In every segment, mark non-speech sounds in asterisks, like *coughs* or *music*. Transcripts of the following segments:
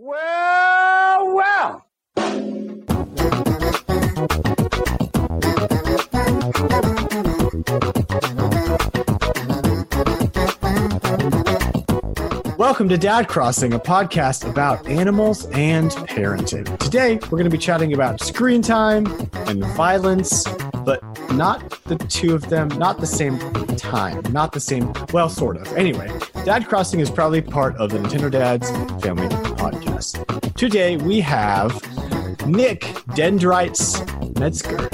Well, well. Welcome to Dad Crossing, a podcast about animals and parenting. Today, we're going to be chatting about screen time and violence, but not the two of them, not the same time, not the same, well, sort of. Anyway, Dad Crossing is probably part of the Nintendo Dads Family Podcast. Today, we have Nick Dendrites Metzger.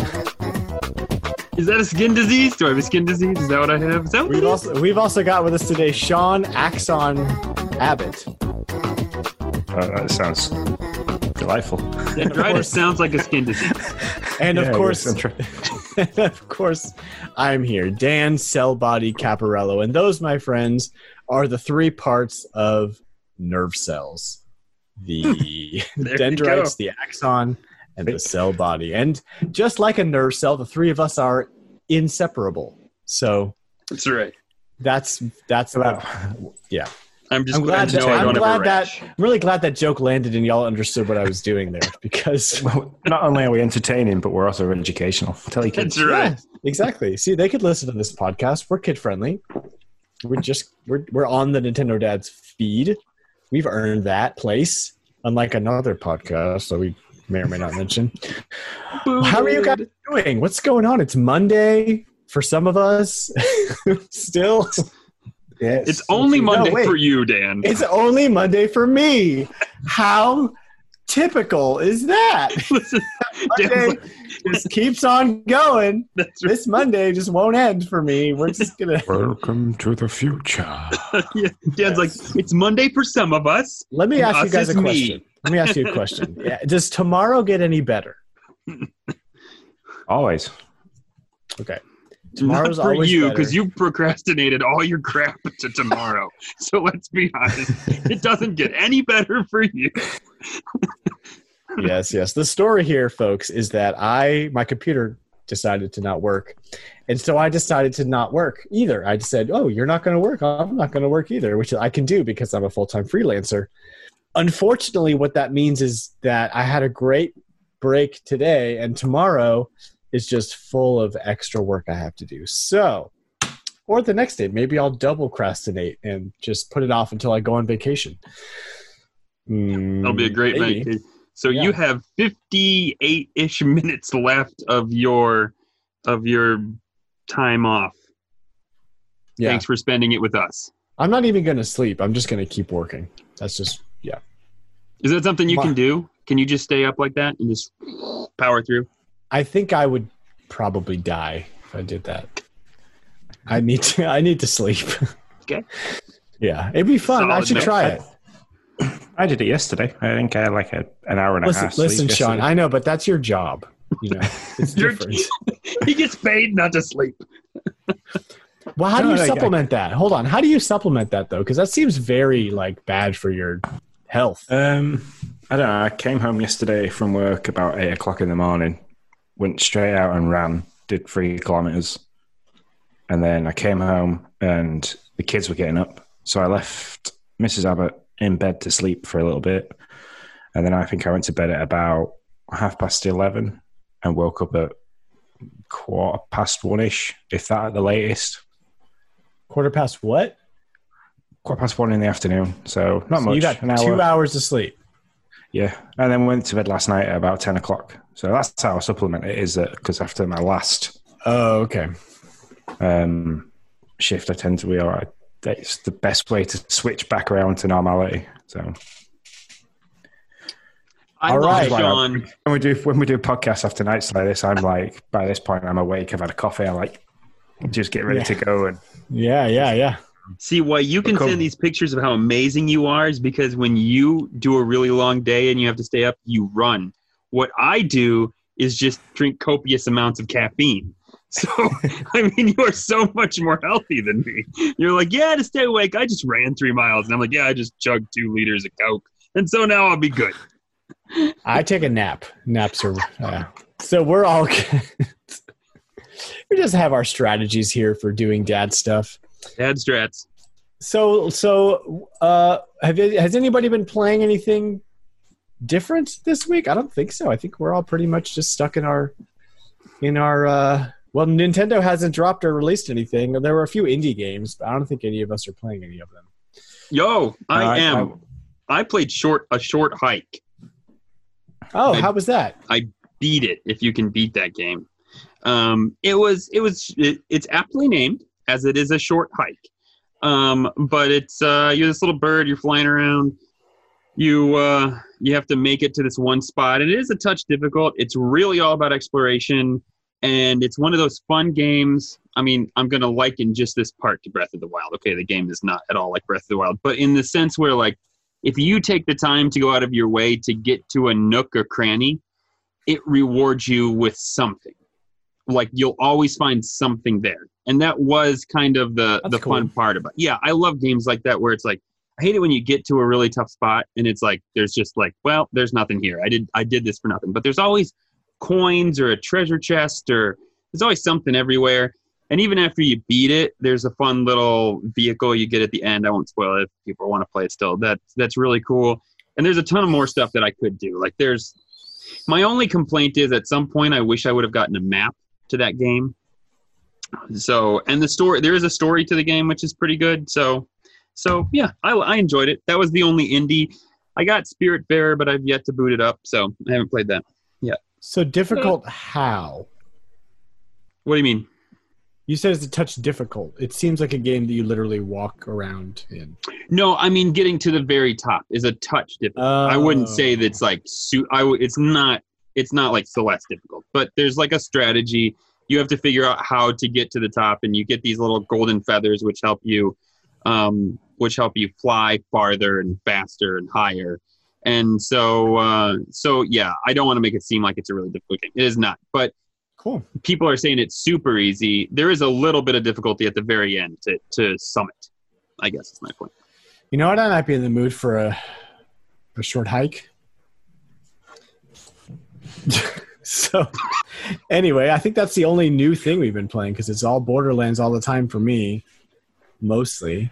Is that a skin disease? Do I have a skin disease? Is that what I have? Is that what We've also, we've also got with us today Sean Axon Abbott. Uh, that sounds delightful. Dendritis *laughs* sounds like a skin disease. And of course, yes, *laughs* and of course, I'm here, Dan Cellbody Caparello, and those, my friends, are the three parts of nerve cells: the *laughs* dendrites, the axon, and the cell body. And just like a nerve cell, the three of us are inseparable. So That's right. that's that's Wow. yeah. I'm just I'm glad glad to that know I I'm don't have a glad that. I'm really glad that joke landed and y'all understood what I was doing there *laughs* because *laughs* Well, not only are we entertaining, but we're also educational. Tell your kids. That's right. Yeah, exactly. See, they could listen to this podcast. We're kid friendly. We're just we're we're on the Nintendo Dad's feed. We've earned that place, unlike another podcast that we may or may not mention. How are you guys doing? What's going on? It's Monday for some of us. *laughs* Still, Yes. It's only No, Monday wait. for you, Dan. it's only Monday for me. How typical is that? *laughs* Listen, Monday just keeps on going. *laughs* right. This Monday just won't end for me. We're just gonna. *laughs* Welcome to the future. Yeah, Dan's like, it's Monday for some of us. Let me And ask you guys a is me. question. Let me ask you a question. Yeah, does tomorrow get any better? Always. Okay. Not Tomorrow's for always you because you procrastinated all your crap *laughs* to tomorrow. so let's be honest, it doesn't get any better for you. yes, yes. The story here, folks, is that I my computer decided to not work. And so I decided to not work either. I said, "Oh, you're not going to work. I'm not going to work either," which I can do because I'm a full-time freelancer. Unfortunately, what that means is that I had a great break today and tomorrow is just full of extra work I have to do. So, or the next day, maybe I'll double procrastinate and just put it off until I go on vacation. That'll be a mm, great Maybe. night. So Yeah. you have 58-ish *laughs* minutes left of your of your time off. Yeah. Thanks for spending it with us. I'm not even going to sleep. I'm just going to keep working. That's just yeah. Is that something you My- can do? Can you just stay up like that and just power through? I think I would probably die if I did that. I need to. I need to sleep. *laughs* Okay. Yeah, it'd be fun. I should mix. try it. I did it yesterday. I think I had like a, an hour and a Listen, half. sleep listen, Sean. yesterday. I know, but that's your job. You know, *laughs* it's different. *laughs* he gets paid not to sleep. Well, how do you no, I- supplement that? Hold on. How do you supplement that though? Because that seems very like bad for your health. Um, I don't know. I came home yesterday from work about eight o'clock in the morning, went straight out and ran, did three kilometers, and then I came home and the kids were getting up, so I left Mrs. Abbott in bed to sleep for a little bit, and then I think I went to bed at about half past eleven and woke up at quarter past one ish, if that at the latest. Quarter past what? Quarter past one in the afternoon, so not So much. you got an hour. two hours of sleep. Yeah, and then went to bed last night at about ten o'clock. So that's how I supplement it. Is that because after my last Oh, okay. um, shift, I tend to be all right. It's the best way to switch back around to normality. So I All right. Sean. when we do when we do podcasts after nights like this, I'm like by this point I'm awake. I've had a coffee. I'm like just get ready Yeah. to go. And Yeah, yeah, yeah. See, why you can send these pictures of how amazing you are is because when you do a really long day and you have to stay up, you run. What I do is just drink copious amounts of caffeine. *laughs* So, I mean, you are so much more healthy than me. You're like, yeah, to stay awake, I just ran three miles. And I'm like, yeah, I just chugged two liters of Coke. And so now I'll be good. I take a nap. Naps are uh, so we're all *laughs* we just have our strategies here for doing dad stuff. Dad strats. So so uh have you, has anybody been playing anything different this week? I don't think so. I think we're all pretty much just stuck in our in our uh well Nintendo hasn't dropped or released anything. There were a few indie games, but I don't think any of us are playing any of them. Yo, I Uh, I- am. I, played short a short hike. Oh, I- how was that? I beat it if you can beat that game. Um, it was it was it, it's aptly named as it is a short hike. Um, but it's uh, you're this little bird. You're flying around. You uh, you have to make it to this one spot. It is a touch difficult. It's really all about exploration, and it's one of those fun games. I mean, I'm gonna liken just this part to Breath of the Wild. Okay, the game is not at all like Breath of the Wild, but in the sense where like if you take the time to go out of your way to get to a nook or cranny, it rewards you with something. Like you'll always find something there. And that was kind of the That's the cool. fun part about. It. Yeah, I love games like that where it's like I hate it when you get to a really tough spot and it's like there's just like, well, there's nothing here. I did I did this for nothing. But there's always coins or a treasure chest or there's always something everywhere. And even after you beat it, there's a fun little vehicle you get at the end. I won't spoil it if people want to play it still. That that's really cool. And there's a ton of more stuff that I could do. Like there's my only complaint is at some point I wish I would have gotten a map to that game. So and the story there is a story to the game which is pretty good. So so yeah, I, I enjoyed it. That was the only indie. I got Spiritfarer, but I've yet to boot it up, so I haven't played that. Yet so difficult how? What do you mean? You said it's a touch difficult. It seems like a game that you literally walk around in. No, I mean getting to the very top is a touch difficult. I wouldn't oh. say Oh. that's like su- I w- it's not it's not like Celeste difficult, but there's like a strategy. You have to figure out how to get to the top, and you get these little golden feathers which help you, um, which help you fly farther and faster and higher. And so, uh, so yeah, I don't want to make it seem like it's a really difficult game. It is not, but Cool. people are saying it's super easy. There is a little bit of difficulty at the very end to to summit. I guess is my point. You know what? I might be in the mood for a a short hike. *laughs* so, anyway, I think that's the only new thing we've been playing because it's all Borderlands all the time for me, mostly.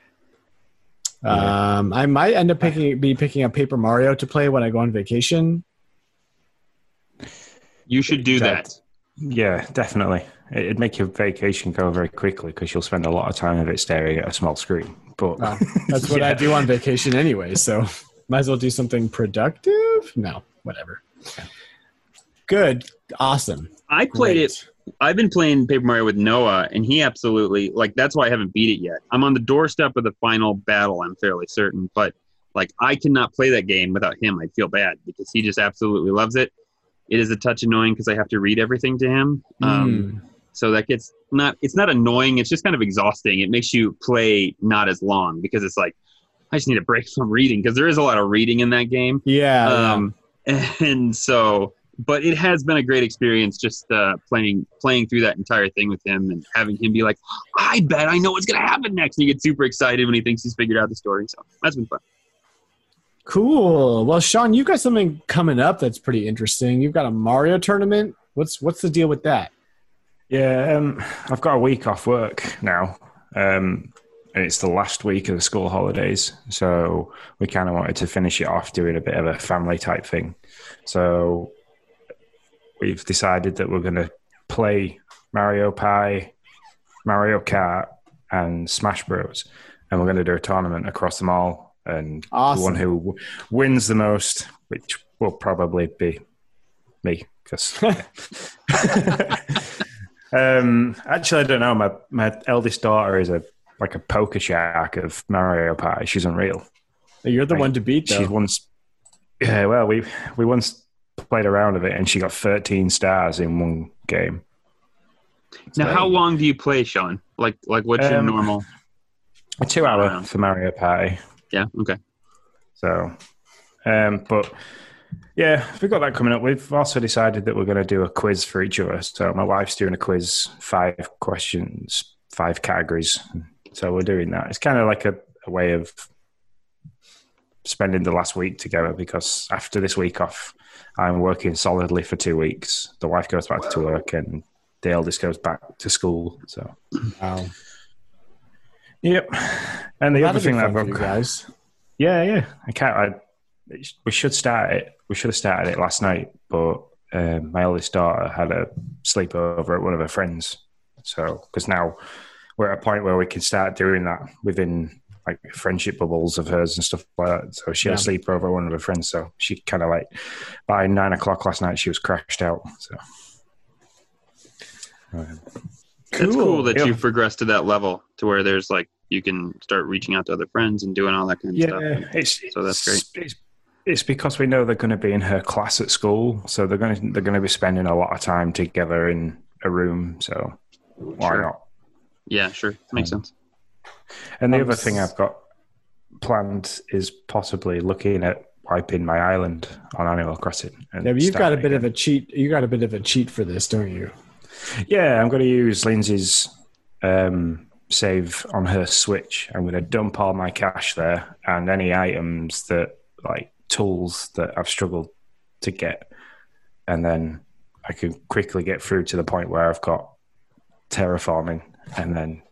Um, I might end up picking be picking up Paper Mario to play when I go on vacation. You should do That- that. Yeah, definitely. It'd make your vacation go very quickly because you'll spend a lot of time of it staring at a small screen. But Well, that's what *laughs* I do on vacation anyway. So might as well do something productive. No, whatever. Good, awesome. I played Great. it. I've been playing Paper Mario with Noah, and he absolutely like. That's why I haven't beat it yet. I'm on the doorstep of the final battle. I'm fairly certain, but like I cannot play that game without him. I'd feel bad because he just absolutely loves it. It is a touch annoying because I have to read everything to him. Um, Mm. So that gets not. It's not annoying. It's just kind of exhausting. It makes you play not as long because it's like I just need a break *laughs* from reading because there is a lot of reading in that game. Yeah. yeah. um, *laughs* and so but it has been a great experience just uh, playing playing through that entire thing with him and having him be like i bet i know what's going to happen next and he gets super excited when he thinks he's figured out the story so that's been fun Cool. Well, Sean, you've got something coming up that's pretty interesting. You've got a Mario tournament. What's what's the deal with that? yeah, um, I've got a week off work now. Um, and it's the last week of the school holidays. So we kind of wanted to finish it off doing a bit of a family type thing. So we've decided that we're going to play Mario Pie, Mario Kart, and Smash Bros. And we're going to do a tournament across them all. And Awesome. the one who w- wins the most, which will probably be me, because. *laughs* *laughs* um, actually, I don't know. My my eldest daughter is a like a poker shark of Mario Party. She's unreal. You're the Right. one to beat, though. She's once, yeah. Well, we we once played a round of it, and she got 13 stars in one game. now So- how long do you play sean like like what's your Um, normal A two hour Wow. for Mario Party. Yeah. Okay. So, um, but yeah, we've got that coming up. We've also decided that we're going to do a quiz for each of us. So my wife's doing a quiz, five questions, five categories. So we're doing that. It's kind of like a, a way of spending the last week together because after this week off, I'm working solidly for two weeks. The wife goes back to work and the eldest goes back to school. So, Wow. yep. And the other thing that I've got, guys. yeah, yeah. I can't. I, we should start it. We should have started it last night, but um, my eldest daughter had a sleepover at one of her friends. So, because now we're at a point where we can start doing that within like friendship bubbles of hers and stuff like that. So she had a Yeah. sleepover at one of her friends. So she kind of like by nine o'clock last night, she was crashed out. So. Um, It's cool that Yeah. you've progressed to that level to where there's like you can start reaching out to other friends and doing all that kind of stuff. Yeah, it's So that's great. It's, it's because we know they're going to be in her class at school, so they're going to they're going to be spending a lot of time together in a room. So why Sure. not? Yeah, sure. Makes sense. And the Um, other thing I've got planned is possibly looking at wiping my island on Animal Crossing. and Yeah, you've got a bit again. of a cheat. You got a bit of a cheat for this, don't you? Yeah, I'm going to use Lindsay's um, save on her Switch. I'm going to dump all my cash there and any items that, like tools that I've struggled to get. And then I can quickly get through to the point where I've got terraforming and then.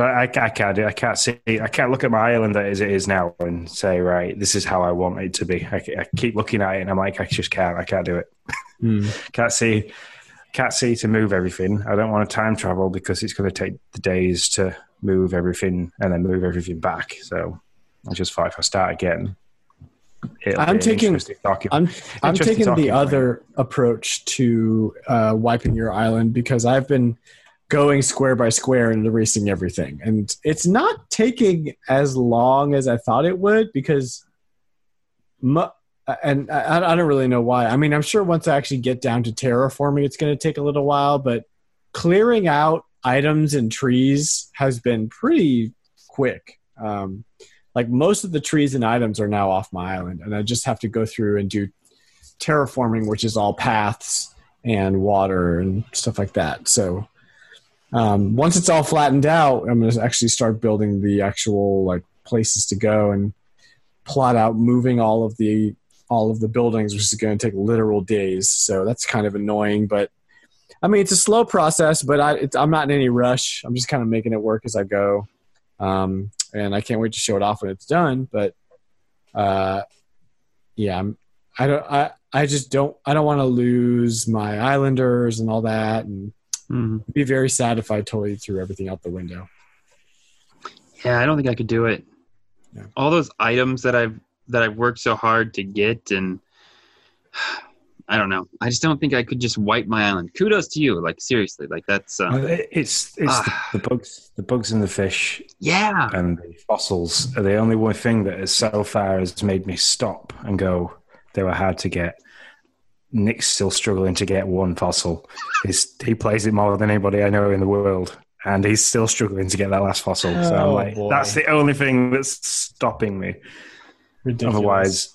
I, I, I can't do, I can't see, I can't look at my island as it is now and say, right, this is how I want it to be. I, I keep looking at it and I'm like, I just can't, I can't do it. Hmm. *laughs* Can't see, can't see to move everything. I don't want to time travel because it's going to take the days to move everything and then move everything back. So I just thought if I start again, it'll I'm taking-. I'm I'm taking the other approach to uh, wiping your island because I've been going square by square and erasing everything, and it's not taking as long as I thought it would because, mu- and I, I don't really know why. I mean, I'm sure once I actually get down to terraforming, it's going to take a little while, but clearing out items and trees has been pretty quick. Um, like most of the trees and items are now off my island, and I just have to go through and do terraforming, which is all paths and water and stuff like that. So um, once it's all flattened out, I'm going to actually start building the actual like places to go and plot out moving all of the all of the buildings, which is going to take literal days. So that's kind of annoying, but I mean it's a slow process. But I, I'm not in any rush. I'm just kind of making it work as I go, um, and I can't wait to show it off when it's done. But uh, yeah, I'm, I don't. I I just don't. I don't want to lose my Islanders and all that, and Mhm. be very sad if I totally threw everything out the window. Yeah, I don't think I could do it. Yeah. All those items that I've that I've worked so hard to get, and *sighs* I don't know. I just don't think I could just wipe my island. Kudos to you. Like seriously, like that's uh, It's it's Ah. the, the bugs, the bugs and the fish yeah. and the fossils are the only one thing that has so far has made me stop and go. They were hard to get. Nick's still struggling to get one fossil. He's, he plays it more than anybody I know in the world, and he's still struggling to get that last fossil. so I'm Oh, like, boy. that's the only thing that's stopping me. Ridiculous. Otherwise,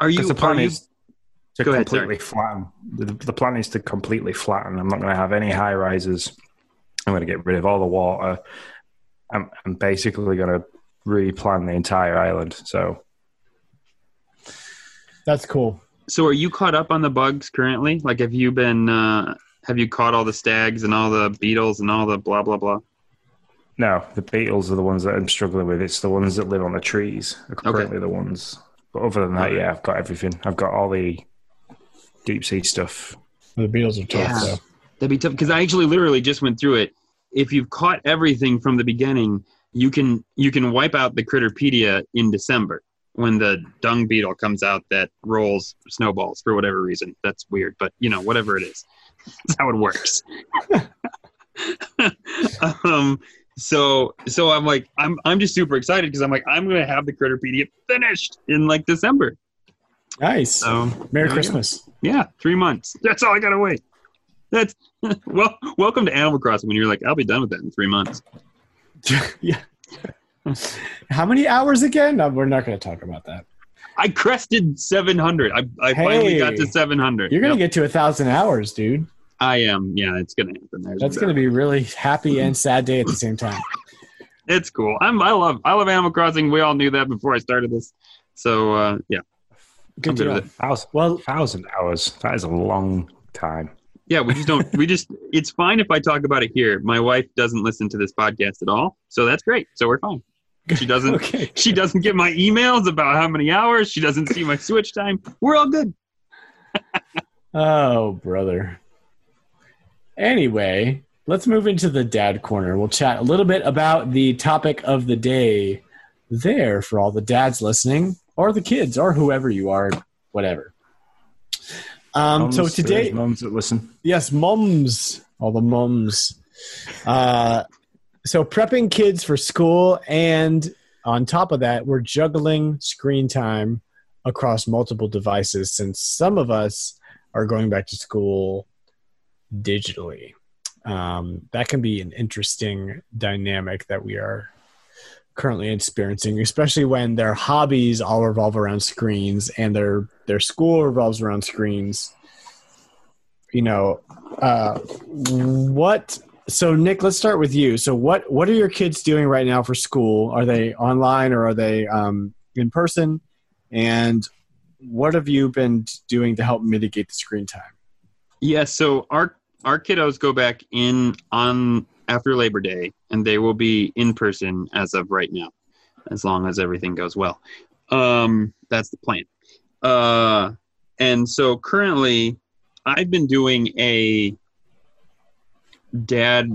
Are you? because the plan are you is to Go ahead, completely flatten. The, the plan is to completely flatten. I'm not going to have any high rises. I'm going to get rid of all the water. I'm, I'm basically going to replan the entire island. So that's cool. So are you caught up on the bugs currently? Like, have you been? Uh, have you caught all the stags and all the beetles and all the blah blah blah? no, the beetles are the ones that I'm struggling with. It's the ones that live on the trees are currently the ones. But other than that, yeah, I've got everything. I've got all the deep sea stuff. The beetles are tough. Yeah. though. That'd be tough because I actually literally just went through it. If you've caught everything from the beginning, you can you can wipe out the Critterpedia in December when the dung beetle comes out that rolls snowballs for whatever reason. That's weird, but you know whatever it is, that's how it works. *laughs* um, so so I'm like I'm I'm just super excited because I'm like I'm gonna have the Critterpedia finished in like December. Nice. So Merry there we go. Christmas. Yeah, three months. That's all I gotta wait. That's *laughs* well. Welcome to Animal Crossing when you're like, I'll be done with that in three months. *laughs* yeah. *laughs* How many hours again? No, we're not going to talk about that. I crested 700. I, I finally got to 700. You're going to Yep, get to a thousand hours, dude. I am. Yeah, it's gonna happen. There's That's going to be really happy and sad day at the same time. *laughs* It's cool. I'm. I love. I love Animal Crossing. We all knew that before I started this. So uh, yeah, Good I'm good deal. with it. Thousand, Well, thousand hours. That is a long time. Yeah, we just don't. we just. It's fine if I talk about it here. My wife doesn't listen to this podcast at all, so that's great. So we're fine. *laughs* She doesn't. okay. She doesn't get my emails about how many hours. She doesn't see my switch time. We're all good. *laughs* Oh, brother. Anyway, let's move into the dad corner. We'll chat a little bit about the topic of the day there for all the dads listening, or the kids, or whoever you are, whatever. Um, so today, there's mums that listen. yes, mums, all the mums. Uh, so prepping kids for school, and on top of that, we're juggling screen time across multiple devices since some of us are going back to school digitally. Um, that can be an interesting dynamic that we are currently experiencing, especially when their hobbies all revolve around screens and their their school revolves around screens. You know, uh, what? So, Nick, let's start with you. So, what what are your kids doing right now for school? Are they online or are they um, in person? And what have you been doing to help mitigate the screen time? Yeah, so our our kiddos go back in on after Labor Day, and they will be in person as of right now, as long as everything goes well. Um, that's the plan. Uh, and so currently, I've been doing a dad,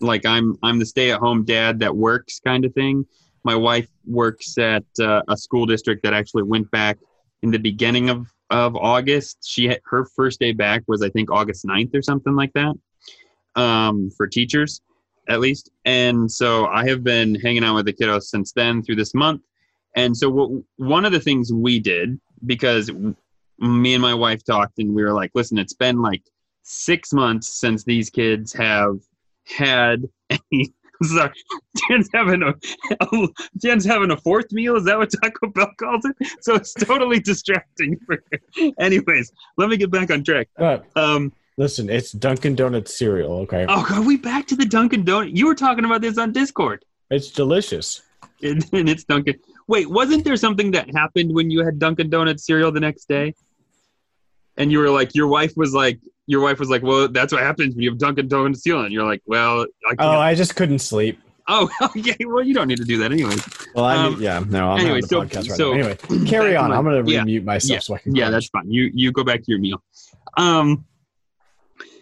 like I'm I'm the stay at home dad that works kind of thing. My wife works at uh, a school district that actually went back in the beginning of of August. She had her first day back was I think August 9th or something like that. Um, for teachers at least. And so I have been hanging out with the kiddos since then through this month. And so what, one of the things we did because me and my wife talked and we were like, listen, it's been like 6 months since these kids have had any *laughs* Sorry, Dan's having a, *laughs* Dan's having a fourth meal. Is that what Taco Bell calls it? So it's totally distracting. *laughs* For Anyways, let me get back on track. But Um, listen, it's Dunkin' Donuts cereal. Okay, oh, are we back to the Dunkin' Donut? You were talking about this on Discord, it's delicious. and, and it's Dunkin'. Wait, wasn't there something that happened when you had Dunkin' Donuts cereal the next day? And you were like, your wife was like, your wife was like, well, that's what happens when you have Dunkin' Donuts. And you're like, well, I Oh. I just couldn't sleep. Oh, *laughs* okay. Well, you don't need to do that anyway. Well, I Um, yeah, no, I'm anyway, on the so- podcast right so- now. Anyway, *clears throat* carry on. I'm gonna yeah, remute myself yeah, so I can. Yeah, that's fine. You you go back to your meal. Um,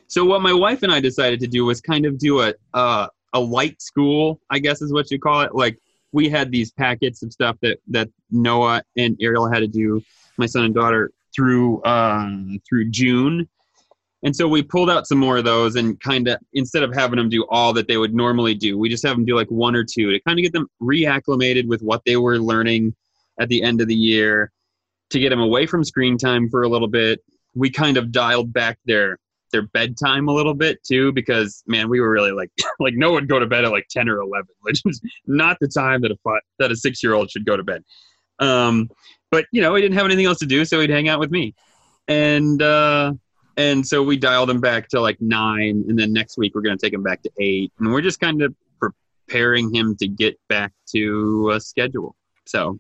so what my wife and I decided to do was kind of do a uh, a light school, I guess is what you call it. Like we had these packets of stuff that that Noah and Ariel had to do, my son and daughter through um, through June. And so we pulled out some more of those and kind of instead of having them do all that they would normally do, we just have them do like one or two to kind of get them reacclimated with what they were learning at the end of the year to get them away from screen time for a little bit. We kind of dialed back their their bedtime a little bit too because man, we were really like *coughs* like no one go to bed at like 10 or 11, *laughs* which is not the time that a fi- that a 6-year-old should go to bed. Um but you know, he didn't have anything else to do, so he'd hang out with me. And uh and so we dialed him back to like 9 and then next week we're going to take him back to 8 and we're just kind of preparing him to get back to a schedule. So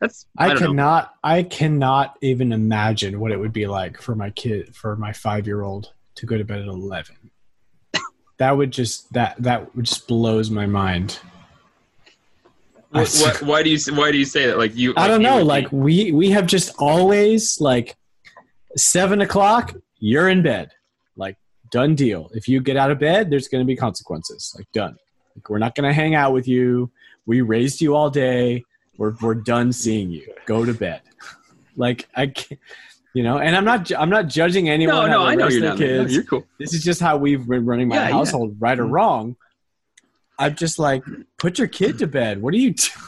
that's I, I, don't know. cannot. I cannot even imagine what it would be like for my kid, for my five year old, to go to bed at eleven. *laughs* that would just that that would just blows my mind. What, what, why do you why do you say that? Like you? I don't know. Like be- we we have just always like seven o'clock. You're in bed. Like done deal. If you get out of bed, there's going to be consequences. Like done. Like, we're not going to hang out with you. We raised you all day. We're we're done seeing you. Go to bed. Like I, can't, you know. And I'm not I'm not judging anyone. no, no, I know you're not. No, kids. you're cool. This is just how we've been running my Yeah, yeah. household, right or mm-hmm. wrong. I'm just like, put your kid to bed. What are you? *laughs* doing?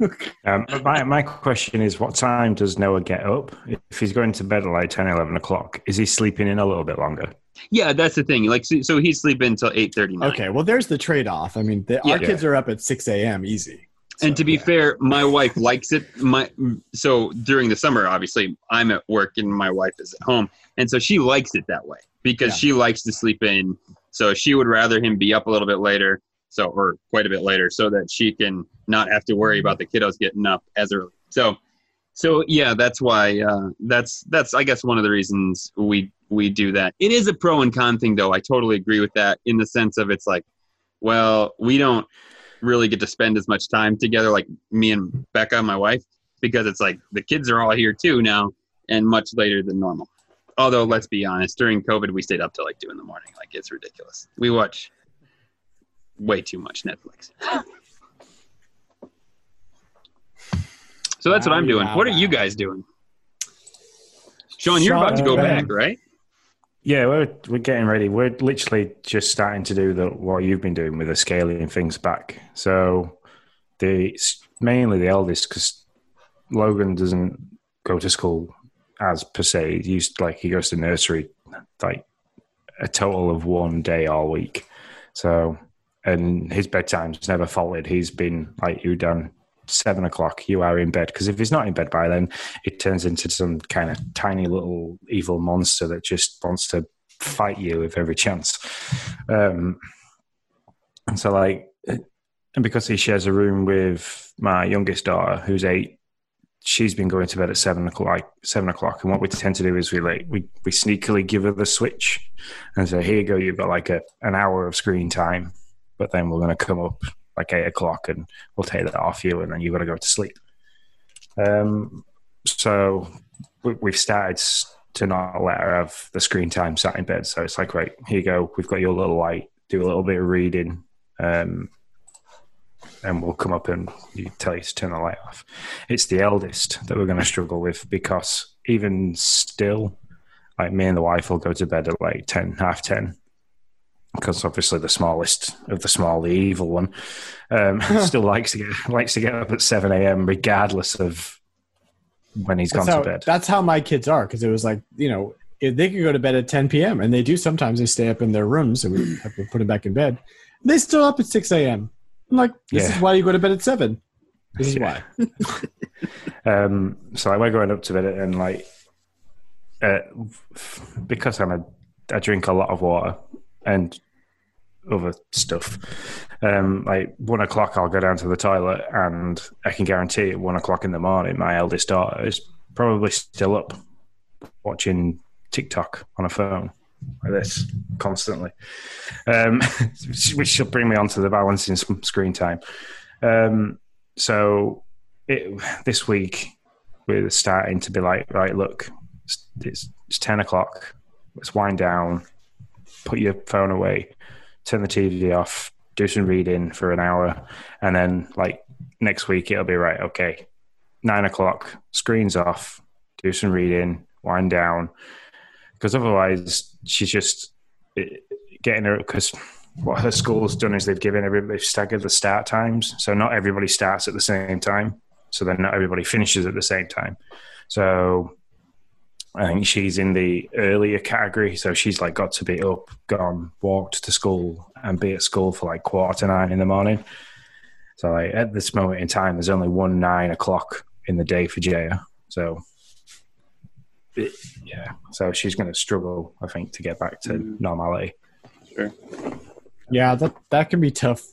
*laughs* Um, my, my question is, what time does Noah get up? If he's going to bed at like 10, 11 o'clock, is he sleeping in a little bit longer? Yeah, that's the thing. Like, so, so he's sleeping until eight thirty nine. Okay, well, there's the trade off. I mean, the, our Yeah. kids are up at 6 a.m. easy. and to be yeah. fair, my wife likes it. My so during the summer, obviously, I'm at work and my wife is at home, and so she likes it that way because Yeah. she likes to sleep in. So she would rather him be up a little bit later, so or quite a bit later, so that she can not have to worry about the kiddos getting up as early. So, so yeah, that's why. Uh, that's that's I guess one of the reasons we we do that. It is a pro and con thing, though. I totally agree with that in the sense of it's like, well, we don't really get to spend as much time together like me and Becca, my wife, because it's like the kids are all here too now and much later than normal. Although let's be honest, during COVID we stayed up till like two in the morning. Like it's ridiculous. We watch way too much Netflix. so that's what I'm doing. What are you guys doing? Sean, you're about to go Sean, uh, back, right? Yeah, we're we're getting ready. We're literally just starting to do the what you've been doing with the scaling things back. So the mainly the eldest because Logan doesn't go to school as per se. He used like he goes to nursery like a total of one day all week. So and his bedtime's never followed. He's been like you done seven o'clock. You are in bed because if he's not in bed by then, it turns into some kind of tiny little evil monster that just wants to fight you with every chance. Um, and so, like, and because he shares a room with my youngest daughter, who's eight, she's been going to bed at seven o'clock. Like seven o'clock, and what we tend to do is we like we we sneakily give her the switch, and say, "Here you go. You've got like a an hour of screen time." But then we're going to come up like eight o'clock, and we'll take that off you, and then you've got to go to sleep. Um, so we, we've started to not let her have the screen time sat in bed. So it's like, right, here you go. We've got your little light. Do a little bit of reading, um, and we'll come up and you tell you to turn the light off. It's the eldest that we're going to struggle with because even still, like me and the wife will go to bed at like ten, half ten. Because obviously the smallest of the small, the evil one, um, *laughs* *laughs* still likes to get likes to get up at seven a.m. regardless of when he's That's gone how, to bed. that's how my kids are because it was like, you know, if they could go to bed at 10 p.m. and they do sometimes they stay up in their rooms and we *clears throat* have to put them back in bed. They still up at 6 a.m. I'm like, this Yeah. is why you go to bed at 7. This is Yeah. why. *laughs* Um, so like we're going up to bed and like uh, because I'm a I drink a lot of water and other stuff. Um, like one o'clock, I'll go down to the toilet, and I can guarantee at one o'clock in the morning, my eldest daughter is probably still up watching TikTok on a phone like this constantly, um, *laughs* which should bring me onto the balancing screen time. Um, so it, this week we're starting to be like, right, look, it's, it's, it's 10 o'clock. Let's wind down, put your phone away, turn the TV off, do some reading for an hour. And then, like, next week it'll be right, okay, nine o'clock, screens off, do some reading, wind down. Because otherwise, she's just eh, getting her, because what her school's done is they've given everybody they've staggered the start times. So not everybody starts at the same time. So then not everybody finishes at the same time. So I think she's in the earlier category. So she's like got to be up, gone, walked to school, and be at school for like quarter to nine in the morning. So like at this moment in time, there's only one nine o'clock in the day for Jaya. So it- yeah, so she's going to struggle, I think, to get back to mm. normality. Sure. Yeah, that that can be tough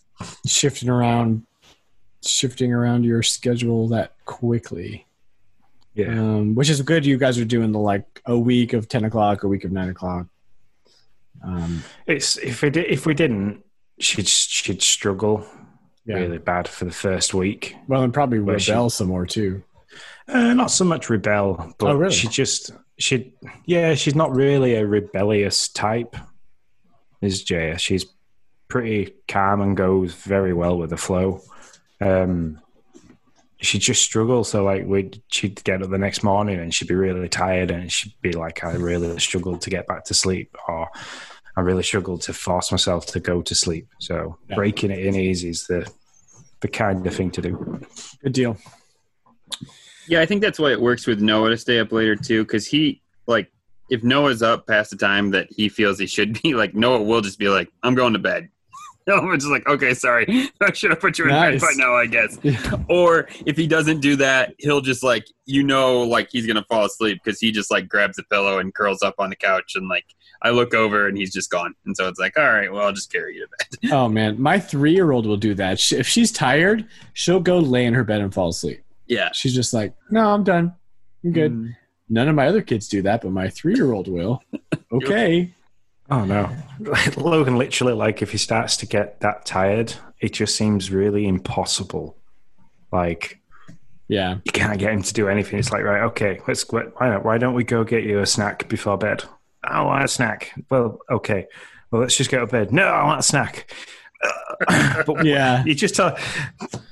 shifting around shifting around your schedule that quickly. Yeah, Um, which is good. You guys are doing the like a week of ten o'clock, a week of nine o'clock. Um, it's if we did, if we didn't, she'd she'd struggle yeah. really bad for the first week. Well, and probably Where she- rebel some more too. Uh, not so much rebel, but Oh, really? she just she yeah, she's not really a rebellious type. Is Jaya? She's pretty calm and goes very well with the flow. Um, she just struggles. So like, we'd she'd get up the next morning and she'd be really tired, and she'd be like, "I really struggled to get back to sleep," or "I really struggled to force myself to go to sleep." So Yeah. breaking it in easy is the the kind of thing to do. Good deal. Yeah, I think that's why it works with Noah to stay up later too, because he like if Noah's up past the time that he feels he should be, *laughs* like Noah will just be like, "I'm going to bed." *laughs* No, we're just like, okay, sorry, *laughs* I should have put you in Nice. bed by now, I guess. *laughs* Or if he doesn't do that, he'll just like, you know, like he's gonna fall asleep because he just like grabs a pillow and curls up on the couch, and like I look over and he's just gone, and so it's like, all right, well, I'll just carry you to bed. Oh man, my three-year-old will do that. She, if she's tired, she'll go lay in her bed and fall asleep. Yeah, She's just like, "No, I'm done. I'm good." Mm. None of my other kids do that, but my three-year-old will. Okay. Oh no, *laughs* Logan! Literally, like if he starts to get that tired, it just seems really impossible. Like Yeah. you can't get him to do anything. It's like, right, okay, let's why not? Why don't we go get you a snack before bed? I want a snack. Well, okay. Well, let's just go to bed. No, I want a snack. *coughs* But *laughs* Yeah. you just tell,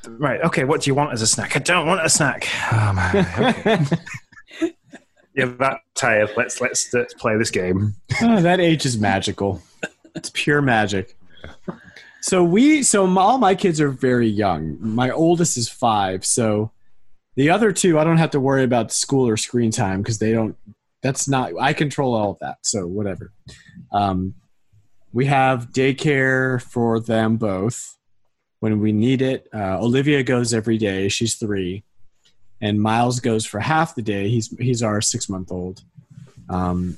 right? Okay, what do you want as a snack? I don't want a snack. Oh man, *laughs* okay. You're that tired. Let's let's let's play this game. *laughs* Oh, that age is magical. It's pure magic. So we, so all my kids are very young. My oldest is five. So the other two, I don't have to worry about school or screen time because they don't. That's not. I control all of that. So whatever. Um, we have daycare for them both when we need it. Uh, Olivia goes every day. She's three, and Miles goes for half the day. He's he's our six month old. Um,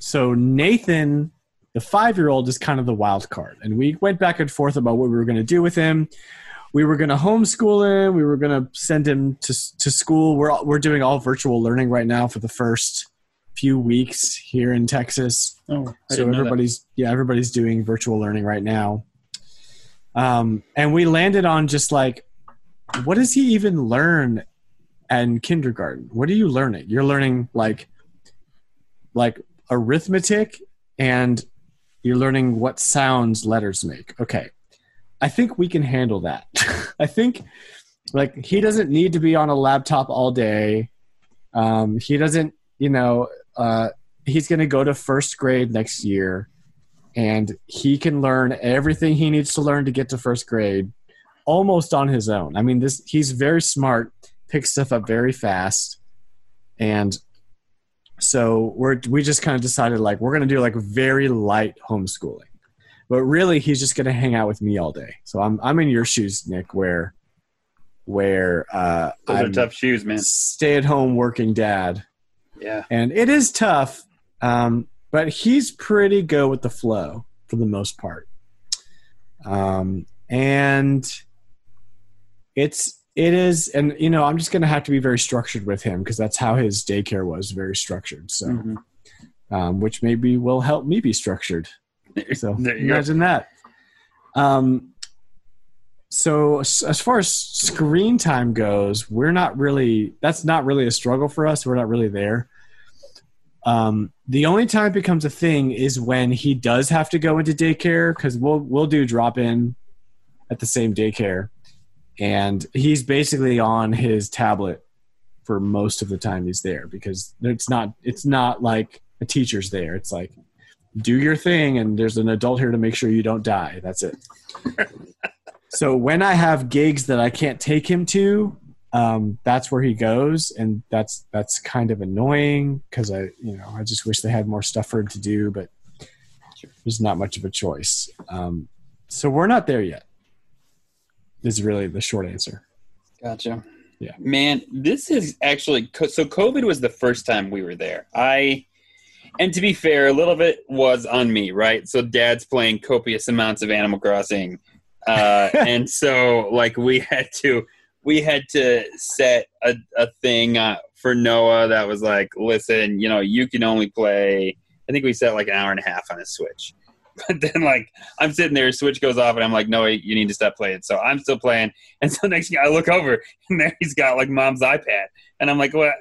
so Nathan, the five year old, is kind of the wild card, and we went back and forth about what we were going to do with him. We were going to homeschool him. We were going to send him to to school. We're we're doing all virtual learning right now for the first few weeks here in Texas. Oh, so everybody's yeah everybody's doing virtual learning right now. Um, and we landed on just like, what does he even learn in kindergarten? What are you learning? You're learning like like arithmetic and you're learning what sounds letters make. Okay. I think we can handle that. *laughs* I think like he doesn't need to be on a laptop all day. Um, he doesn't, you know, uh, he's going to go to first grade next year and he can learn everything he needs to learn to get to first grade almost on his own. I mean, this he's very smart, picks stuff up very fast, and so we're we just kind of decided like we're gonna do like very light homeschooling, but really he's just gonna hang out with me all day. So I'm I'm in your shoes, Nick, where where uh, Those are tough shoes, man. stay at home working dad, Yeah. and it is tough. Um, but he's pretty good with the flow for the most part. Um, and it's it is, and you know, I'm just gonna have to be very structured with him because that's how his daycare was, very structured. So, Mhm. um, which maybe will help me be structured. So you go. imagine that. Um, so as far as screen time goes, we're not really. That's not really a struggle for us. We're not really there. Um, the only time it becomes a thing is when he does have to go into daycare because we'll we'll do drop in at the same daycare, and he's basically on his tablet for most of the time he's there because it's not it's not like a teacher's there. It's like do your thing and there's an adult here to make sure you don't die. That's it. *laughs* so when I have gigs that I can't take him to, um, that's where he goes, and that's that's kind of annoying because I you know I just wish they had more stuff for him to do, but there's not much of a choice. Um, so we're not there yet. Is really the short answer. Gotcha. Yeah. Man, this is actually so. COVID was the first time we were there. I, and to be fair, a little bit was on me, right? So dad's playing copious amounts of Animal Crossing, uh, *laughs* and so like we had to, we had to set a, a thing uh, for Noah that was like, listen, you know, you can only play. I think we set like an hour and a half on a Switch. *laughs* But then, like, I'm sitting there, Switch goes off, and I'm like, no, you need to stop playing. So I'm still playing. *laughs* And so next thing I look over, *laughs* and there he's got like mom's iPad, and I'm like, what?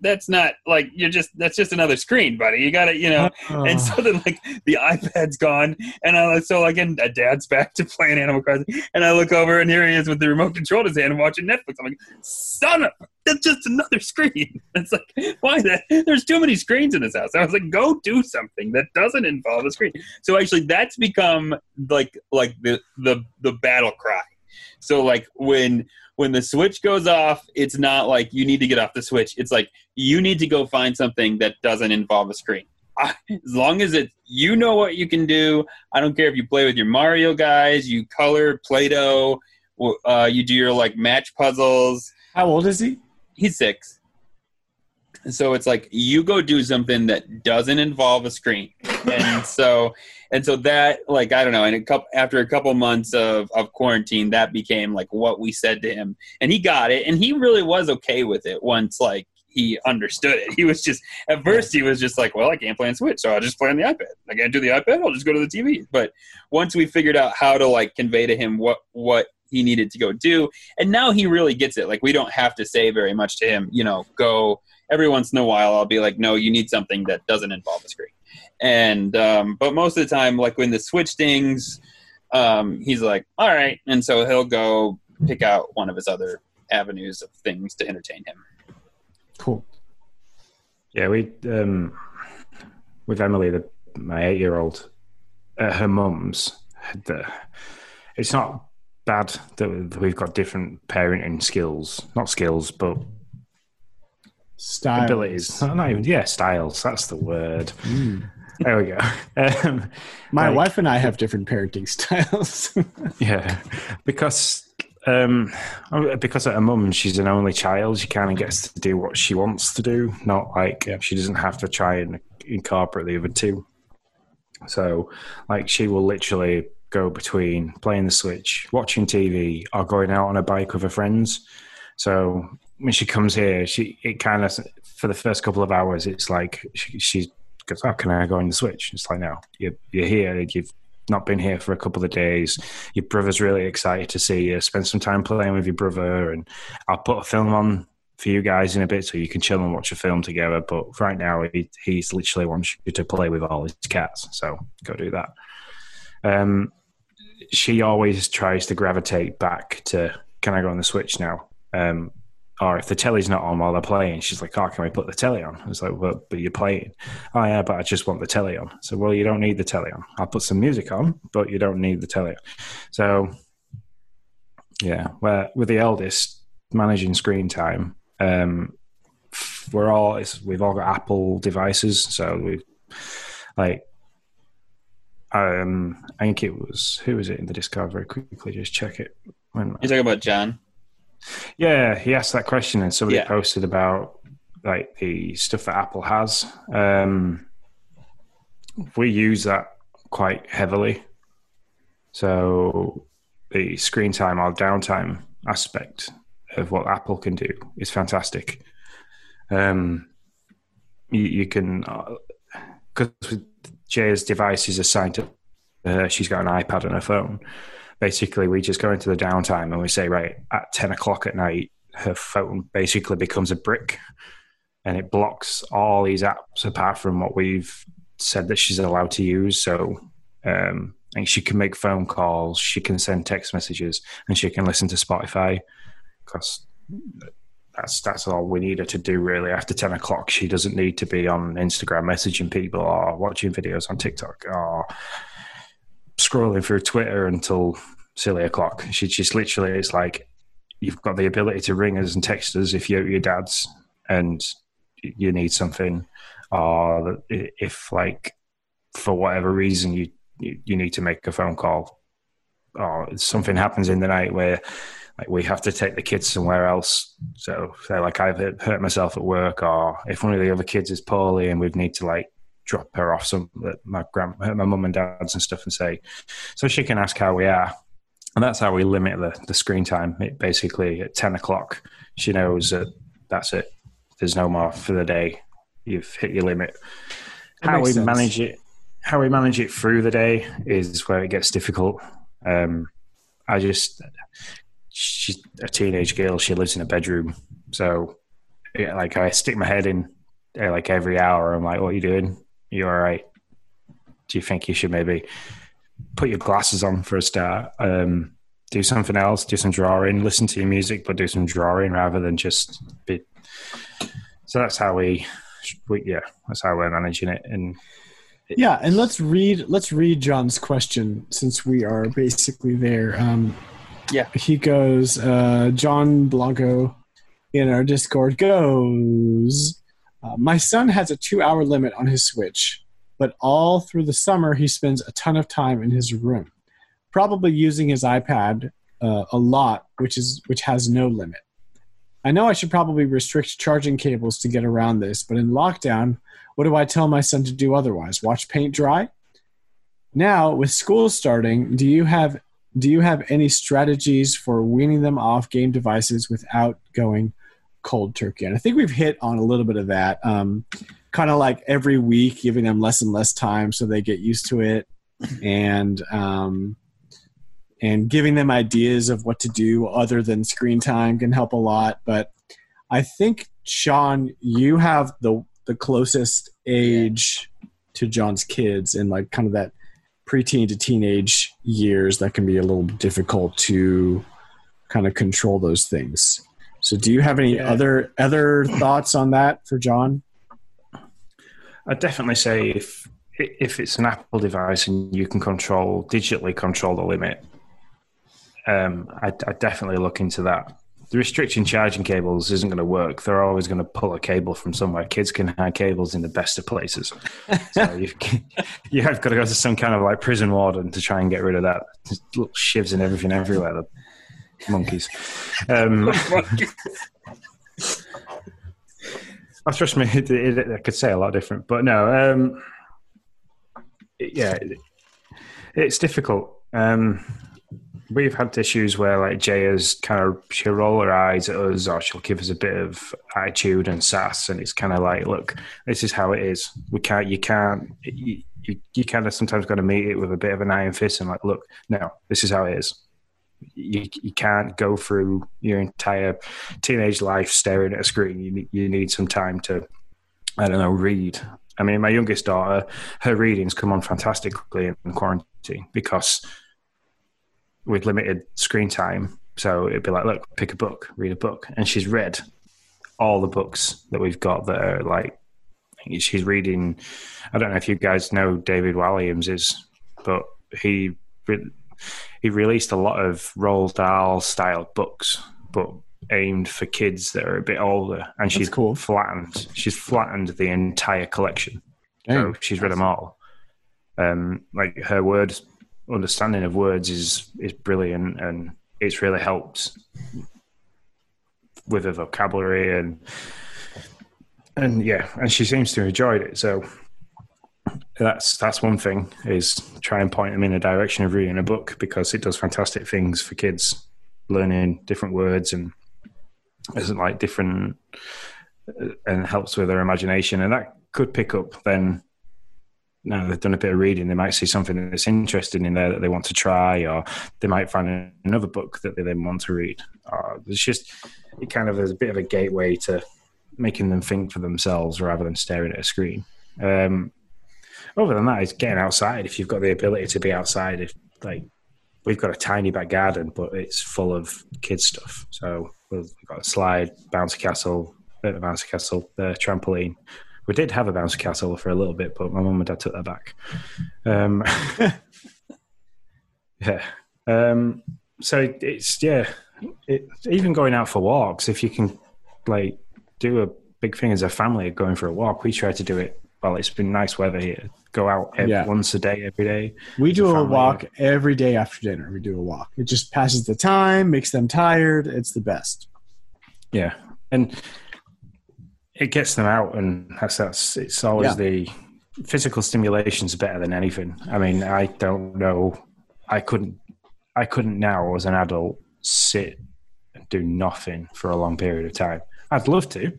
That's not like you're just. That's just another screen, buddy. You got to, you know. And oh. so then like the iPad's gone, and I like so like and dad's back to playing Animal Crossing, and I look over, and here he is with the remote control in his hand, and watching Netflix. I'm like, son of. That's just another screen. *laughs* It's like, why that? There's too many screens in this house. I was like, go do something that doesn't involve a screen. So actually, that's become like like the the the battle cry. So like when when the switch goes off, it's not like you need to get off the switch. It's like you need to go find something that doesn't involve a screen. *laughs* As long as it, you know what you can do. I don't care if you play with your Mario guys, you color Play-Doh, uh, you do your like match puzzles. How old is he? He's six. So it's like you go do something that doesn't involve a screen, and so and so that like I don't know. And a couple after a couple months of of quarantine, that became like what we said to him, and he got it, and he really was okay with it once like he understood it. He was just at first he was just like, well, I can't play on Switch, so I'll just play on the iPad. I can't do the iPad, I'll just go to the TV. But once we figured out how to like convey to him what what he needed to go do, and now he really gets it. Like we don't have to say very much to him, you know, go every once in a while I'll be like, no, you need something that doesn't involve a screen. And um, but most of the time, like when the switch dings, um, he's like, all right, and so he'll go pick out one of his other avenues of things to entertain him. Cool. Yeah, we um, with Emily, the my eight year old, at her mum's. The, it's not bad that we've got different parenting skills, not skills, but Styles. abilities. Not, *laughs* not even yeah, styles. That's the word. Mm. There we go. *laughs* Um, My like- wife and I have different parenting *laughs* styles. yeah, because um, because at her mum, she's an only child. She kind of gets to do what she wants to do, not like she doesn't have to try and incorporate the other two. So, like, she will literally go between playing the Switch, watching TV, or going out on a bike with her friends. So when she comes here, she it kind of for the first couple of hours, it's like she, she goes, "Oh, can I go on the Switch?" It's like, "No, you're, you're here. You've not been here for a couple of days. Your brother's really excited to see you. Spend some time playing with your brother, and I'll put a film on for you guys in a bit so you can chill and watch a film together. But right now, he, he's literally wants you to play with all his cats. So go do that. Um, she always tries to gravitate back to, "Can I go on the Switch now?" Um, or if the telly's not on while they're playing, she's like, "Oh, can we put the telly on?" I was like, "Well, but you're playing." Oh yeah, but I just want the telly on. So well, you don't need the telly on. I'll put some music on, but you don't need the telly on. So yeah, where with the eldest managing screen time, um, we're all we've all got Apple devices, so we like. Um, I think it was who was it in the Discord? Very quickly, just check it. When You're talking about John. Yeah, he asked that question, and somebody Yeah. posted about like the stuff that Apple has. Um, we use that quite heavily. So the screen time or downtime aspect of what Apple can do is fantastic. Um, you, you can because Jay's device is assigned to her. She's got an iPad and a phone basically we just go into the downtime and we say right at 10 o'clock at night her phone basically becomes a brick and it blocks all these apps apart from what we've said that she's allowed to use. So um, and she can make phone calls she can send text messages and she can listen to spotify because that's that's all we need her to do really. After 10 o'clock she doesn't need to be on instagram messaging people or watching videos on tiktok or scrolling through Twitter until silly o'clock. She just literally, it's like you've got the ability to ring us and text us if you're your dad's and you need something, or if like for whatever reason you you, need to make a phone call, or something happens in the night where like we have to take the kids somewhere else. So, say like I've hurt myself at work, or if one of the other kids is poorly and we need to like drop her off some my grand my mum and dad's and stuff and say so she can ask how we are. And that's how we limit the, the screen time. It basically at 10 o'clock she knows that that's it. There's no more for the day. You've hit your limit. That how we sense. manage it how we manage it through the day is where it gets difficult. Um i just she's a teenage girl. She lives in a bedroom. So yeah, like i stick my head in uh, like every hour. I'm like what are you doing you all right? Do you think you should maybe put your glasses on for a start? Um, do something else, do some drawing, listen to your music, but do some drawing rather than just be. So that's how we, we yeah, that's how we're managing it. And Yeah, and let's read let's read John's question since we are basically there. Um, yeah, he goes, uh, John Blanco in our Discord goes, uh, My son has a two hour limit on his Switch, but all through the summer he spends a ton of time in his room, probably using his iPad uh, a lot, which is which has no limit. I know I should probably restrict charging cables to get around this, but in lockdown, what do I tell my son to do otherwise? Watch paint dry? Now, with school starting, do you have do you have any strategies for weaning them off game devices without going cold turkey? And I think we've hit on a little bit of that. Um, kind of like every week, giving them less and less time so they get used to it, and um, and giving them ideas of what to do other than screen time can help a lot. But I think Sean, you have the the closest age to John's kids and like kind of that preteen to teenage years that can be a little difficult to kind of control those things. So do you have any Yeah. other other thoughts on that for John? I'd definitely say if if it's an Apple device and you can control digitally control the limit, um, I'd, I'd definitely look into that. The restricting charging cables isn't going to work. They're always going to pull a cable from somewhere. Kids can hide cables in the best of places. *laughs* So you've, *laughs* you have got to go to some kind of like prison warden to try and get rid of that. Just little shivs and everything everywhere. Monkeys. Um, *laughs* Oh, trust me, it, *laughs* it, it, I could say a lot different, but no, um, yeah, it, it's difficult. Um, we've had issues where like Jay has kind of she'll roll her eyes at us, or she'll give us a bit of attitude and sass, and it's kind of like, look, this is how it is. We can't, you can't, you, you, you kind of sometimes got to meet it with a bit of an iron fist and like, look, no, this is how it is. You, you can't go through your entire teenage life staring at a screen. You you need some time to, I don't know, read. I mean, my youngest daughter, her readings come on fantastically in quarantine because with limited screen time. So it'd be like, look, pick a book, read a book. And she's read all the books that we've got that are like, she's reading. I don't know if you guys know David Walliams is, but he he released a lot of Roald Dahl style books, but aimed for kids that are a bit older. And she's cool. flattened. She's flattened the entire collection. Dang. So she's read them all. Um, like her words, understanding of words is is brilliant, and it's really helped with her vocabulary and and yeah, and she seems to have enjoyed it. So that's that's one thing is try and point them in a direction of reading a book because it does fantastic things for kids learning different words and isn't like different uh, and helps with their imagination. And that could pick up then now they've done a bit of reading they might see something that's interesting in there that they want to try or they might find another book that they then want to read. Uh, it's just it kind of is a bit of a gateway to making them think for themselves rather than staring at a screen. Um, other than that, it's getting outside. If you've got the ability to be outside, if like we've got a tiny back garden, but it's full of kids stuff. So we've got a slide, bouncy castle, bit of bouncy castle, the trampoline. We did have a bouncy castle for a little bit, but my mum and dad took that back. Um, *laughs* yeah. Um, so it's yeah. It, even going out for walks, if you can like do a big thing as a family going for a walk, we try to do it. Well, it's been nice weather here. Go out every, Yeah. once a day, every day. We do a walk every day after dinner. We do a walk. It just passes the time, makes them tired. It's the best. Yeah, and it gets them out, and that's that's. It's always Yeah. the physical stimulation's better than anything. I mean, I don't know. I couldn't. I couldn't now, as an adult, sit and do nothing for a long period of time. I'd love to,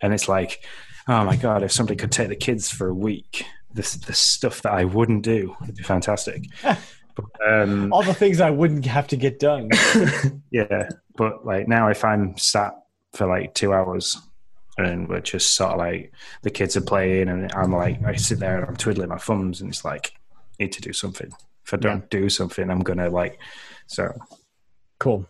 and it's like, oh my god, if somebody could take the kids for a week, this the stuff that I wouldn't do would be fantastic. *laughs* but, um, All the things I wouldn't have to get done. *laughs* yeah, but like now, if I'm sat for like two hours and we're just sort of like the kids are playing, and I'm like, I sit there and I'm twiddling my thumbs, and it's like, I need to do something. If I don't do something, I'm gonna like, so Cool.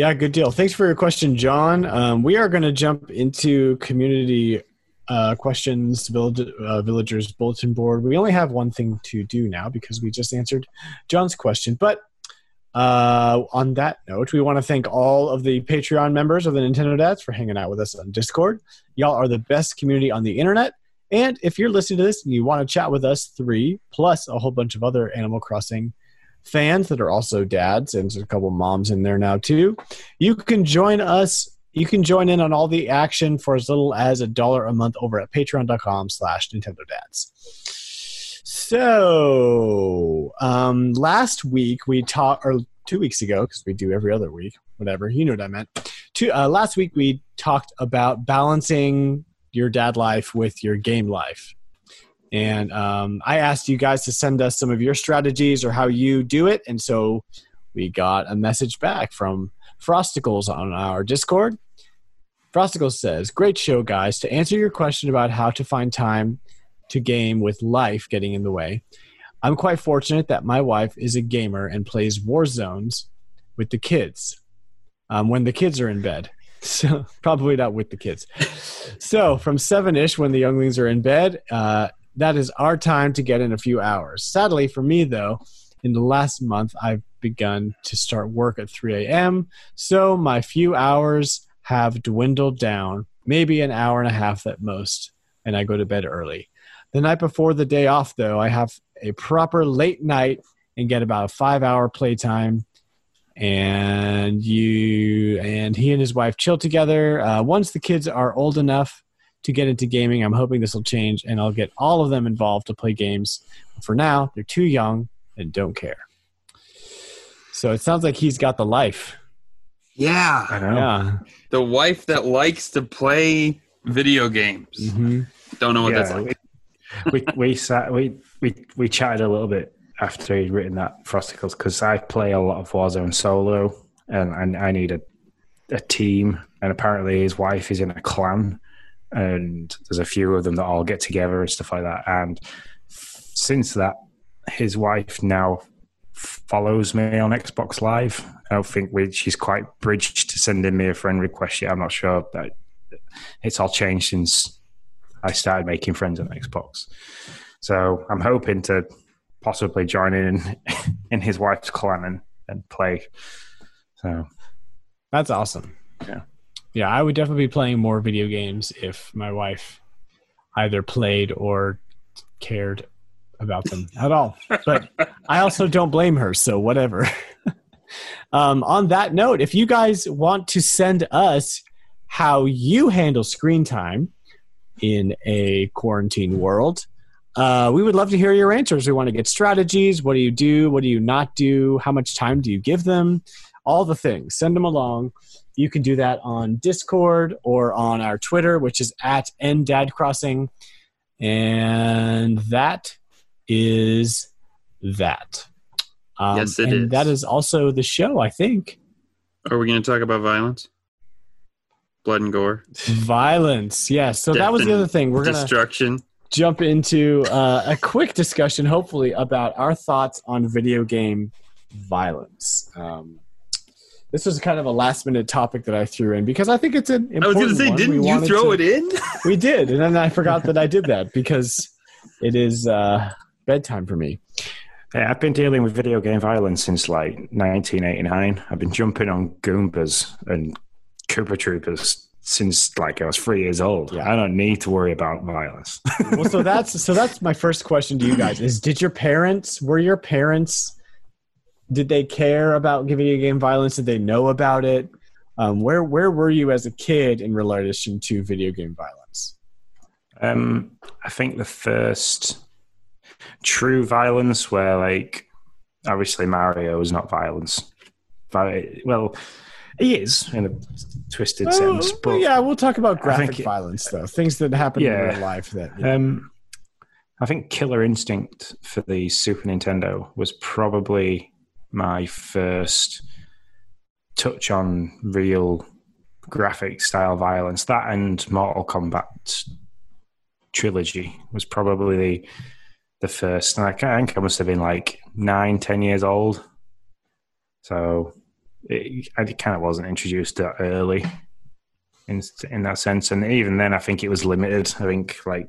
Yeah, good deal. Thanks for your question, John. Um, we are going to jump into community uh, questions, village, uh, villagers bulletin board. We only have one thing to do now because we just answered John's question, but uh, on that note, we want to thank all of the Patreon members of the Nintendo Dads for hanging out with us on Discord. Y'all are the best community on the internet. And if you're listening to this and you want to chat with us three, plus a whole bunch of other Animal Crossing fans that are also dads, and there's a couple moms in there now too, you can join us. You can join in on all the action for as little as a dollar a month over at patreon.com slash Nintendo Dads. So, um, last week we talked, or two weeks ago, because we do every other week, whatever, you know what I meant. Two, uh, last week we talked about balancing your dad life with your game life. And um, I asked you guys to send us some of your strategies or how you do it. And so we got a message back from Frosticles on our Discord. Frosticles says, Great show, guys. To answer your question about how to find time to game with life getting in the way, I'm quite fortunate that my wife is a gamer and plays war zones with the kids um, when the kids are in bed. *laughs* So probably not with the kids. So from seven ish, when the younglings are in bed, uh, that is our time to get in a few hours. Sadly for me, though, in the last month, I've begun to start work at 3 a.m. So my few hours have dwindled down, maybe an hour and a half at most, and I go to bed early. The night before the day off, though, I have a proper late night and get about a five hour playtime and you and he and his wife chill together. Uh, once the kids are old enough to get into gaming, I'm hoping this will change, and I'll get all of them involved to play games. But for now, they're too young and don't care. So it sounds like he's got the life. Yeah. I know. Yeah. The wife that likes to play video games. hmm Don't know what that's like. we we sat we we we chatted a little bit after he'd written that Frosticles because I play a lot of Warzone solo and, I I need a a team and apparently his wife is in a clan and there's a few of them that all get together and stuff like that and since that his wife now follows me on Xbox Live. I don't think we, she's quite bridged to sending me a friend request yet. I'm not sure, but it's all changed since I started making friends on Xbox. So I'm hoping to possibly join in *laughs* in his wife's clan and, and play. So That's awesome. Yeah. Yeah, I would definitely be playing more video games if my wife either played or cared about them *laughs* at all. But I also don't blame her, so whatever. *laughs* um, on that note, if you guys want to send us how you handle screen time in a quarantine world, uh, we would love to hear your answers. We want to get strategies. What do you do? What do you not do? How much time do you give them? All the things. Send them along. You can do that on Discord or on our Twitter, which is at ndadcrossing. And that is that. Um, Yes, it and is. That is also the show, I think. Are we going to talk about violence? Blood and gore? Violence. Yes. So that was the other thing. We're going to Destruction? jump into uh, a quick discussion, hopefully, about our thoughts on video game violence. Um, this was kind of a last minute topic that I threw in because I think it's an important I was going to say, one. didn't We you throw to- it in? *laughs* We did, and then I forgot that I did that *laughs* because it is uh, bedtime for me. yeah, I've been dealing with video game violence since like 1989. I've been jumping on Goombas and Koopa Troopers since like I was three years old. Yeah. I don't need to worry about violence. Well, so that's so that's my first question to you guys: Is did your parents were your parents did they care about video game violence? Did they know about it? Um, where where were you as a kid in relation to video game violence? Um, I think the first true violence, where like obviously Mario is not violence. Vi- Well, he is in a twisted sense, but yeah, we'll talk about graphic think- violence though, things that happen in real life. That know. Um, I think Killer Instinct for the Super Nintendo was probably my first touch on real graphic style violence. That and Mortal Kombat trilogy was probably the, the first. And I think I must have been like nine, ten years old. So it, I kind of wasn't introduced that early in in that sense. And even then, I think it was limited. I think like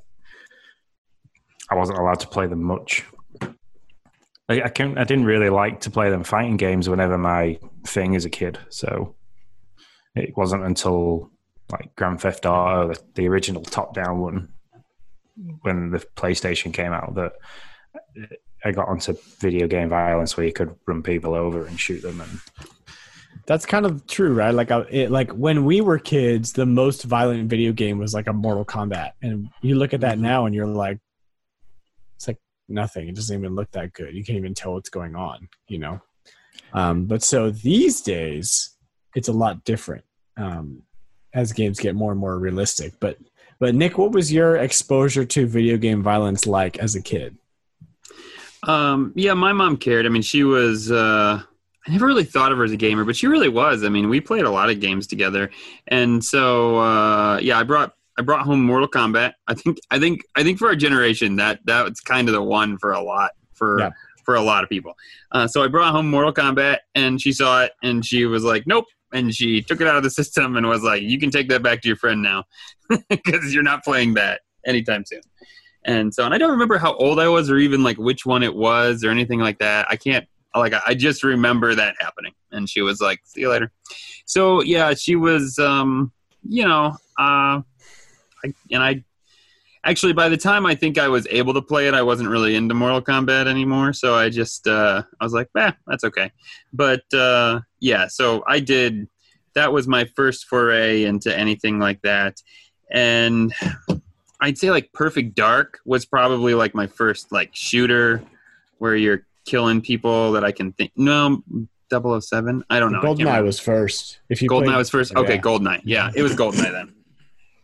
I wasn't allowed to play them much. I, I can I didn't really like to play them fighting games whenever my thing as a kid. So it wasn't until like Grand Theft Auto, the, the original top-down one, when the PlayStation came out, that I got onto video game violence where you could run people over and shoot them. And That's kind of true, right? Like, I, it, like when we were kids, the most violent video game was like a Mortal Kombat, and you look at that mm-hmm. now, and you're like, like nothing. It doesn't even look that good. You can't even tell what's going on, you know. Um, but so these days, it's a lot different um, as games get more and more realistic. But but Nick, what was your exposure to video game violence like as a kid? Um, yeah, my mom cared. I mean, she was. Uh, I never really thought of her as a gamer, but she really was. I mean, we played a lot of games together, and so uh, yeah, I brought I brought home Mortal Kombat. I think I think I think for our generation that that's kind of the one for a lot for Yeah. for a lot of people. Uh, so I brought home Mortal Kombat, and she saw it, and she was like, "Nope." And she took it out of the system and was like, "You can take that back to your friend now, *laughs* because you're not playing that anytime soon." And so, and I don't remember how old I was, or even like which one it was, or anything like that. I can't like I just remember that happening. And she was like, "See you later." So yeah, she was, um, you know, uh, I, and I actually by the time I think I was able to play it, I wasn't really into Mortal Kombat anymore. So I just uh, I was like, "Eh, that's okay." But uh, yeah, so I did. That was my first foray into anything like that, and I'd say like Perfect Dark was probably like my first like shooter where you're killing people that I can think. No, 007. I don't know. Goldeneye was first. If you Goldeneye played- was first. Okay, Yeah. Goldeneye. Yeah, it was Goldeneye then.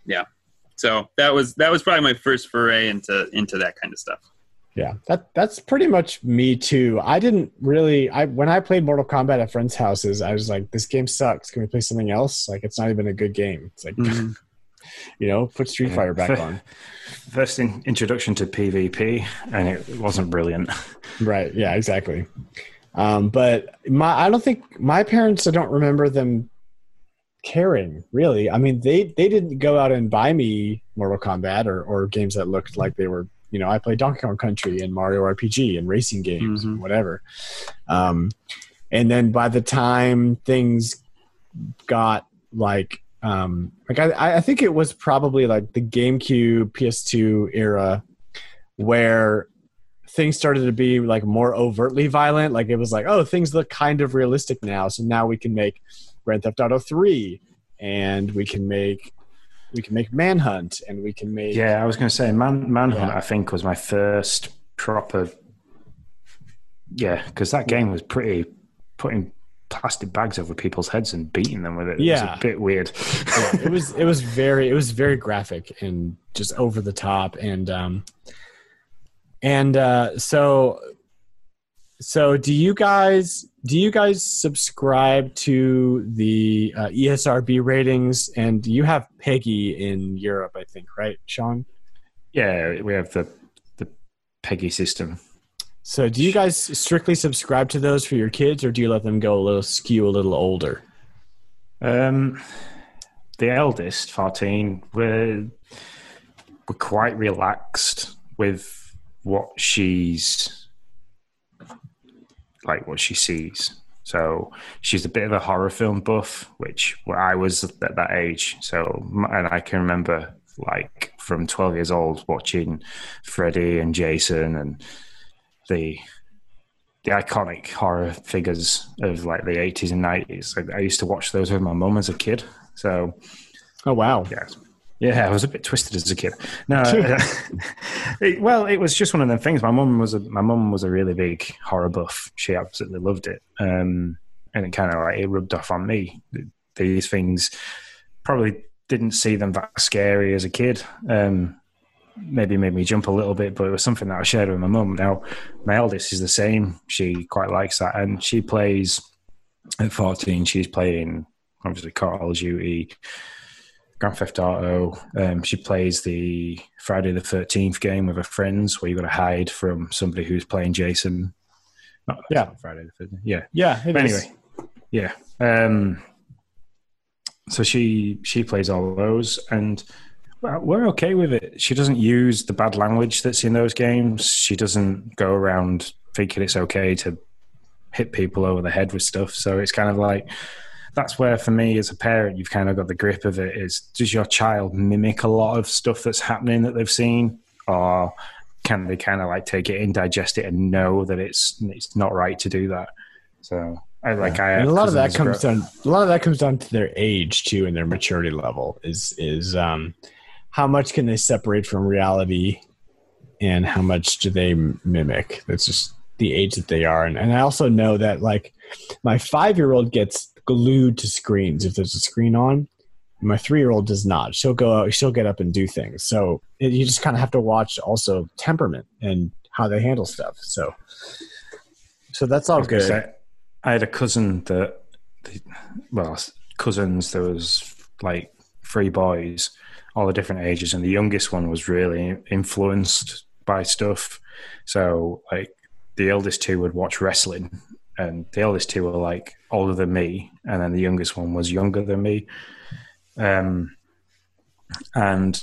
Yeah. So that was that was probably my first foray into into that kind of stuff. Yeah, that that's pretty much me too. I didn't really. I when I played Mortal Kombat at friends' houses, I was like, "This game sucks. Can we play something else?" Like, it's not even a good game. It's like, Mhm. *laughs* you know, put Street Yeah. Fighter back on. first in, introduction to PvP, and it wasn't brilliant. *laughs* Right. Yeah. Exactly. Um, but my, I don't think my parents. I don't remember them caring really. I mean, they they didn't go out and buy me Mortal Kombat or or games that looked like they were. You know, I played Donkey Kong Country and Mario RPG and racing games and Mhm. whatever. Um, and then by the time things got like um like I, I think it was probably like the GameCube PS2 era where things started to be like more overtly violent like it was like oh things look kind of realistic now so now we can make Grand Theft Auto 3 and we can make we can make Manhunt and we can make Yeah, I was going to say Man, Manhunt. Yeah. I think was my first proper. Yeah, because that game was pretty putting plastic bags over people's heads and beating them with it. It Yeah. was a bit weird. Yeah, it was it was very it was very graphic and just over the top and um and uh so so do you guys do you guys subscribe to the uh, ESRB ratings? And you have PEGI in Europe I think right Sean? Yeah, we have the the PEGI system. so do you guys strictly subscribe to those for your kids or do you let them go a little skew a little older? Um, the eldest, fourteen, we're we're quite relaxed with what she's like, what she sees. So she's a bit of a horror film buff, which well, I was at that age. So and I can remember like from twelve years old watching Freddy and Jason and the the iconic horror figures of like the 80s and 90s. I, I used to watch those with my mum as a kid. So, oh wow yeah. Yeah, I was a bit twisted as a kid. No, *laughs* it- well, it was just one of them things. My mum was a my mum was a really big horror buff. She absolutely loved it, um, and it kind of like it rubbed off on me. These things probably didn't see them that scary as a kid. Um, maybe made me jump a little bit, but it was something that I shared with my mum. Now, my eldest is the same. She quite likes that, and she plays at fourteen. She's playing obviously Call of Duty, Grand Theft Auto. Um, she plays the Friday the Thirteenth game with her friends, where you got to hide from somebody who's playing Jason. Not, Yeah. Friday the Thirteenth. Yeah, yeah but is. anyway, yeah. Um, so she she plays all those, and we're okay with it. She doesn't use the bad language that's in those games. She doesn't go around thinking it's okay to hit people over the head with stuff. So it's kind of like that's where for me as a parent you've kind of got the grip of it is does your child mimic a lot of stuff that's happening that they've seen? Or can they kind of like take it in digest it and know that it's it's not right to do that? So I like I and a lot of that comes grow- down a lot of that comes down to their age too and their maturity level is is um how much can they separate from reality and how much do they m- mimic? That's just the age that they are. And, and i also know that like my five year old gets glued to screens if there's a screen on. My three year old does not. She'll go out she'll get up and do things. So it, you just kind of have to watch also temperament and how they handle stuff. So so that's all I was gonna good. Say, I had a cousin that, well, cousins. There was like three boys, all the different ages, and the youngest one was really influenced by stuff. So, like, the eldest two would watch wrestling, and the eldest two were like older than me, and then the youngest one was younger than me. Um, and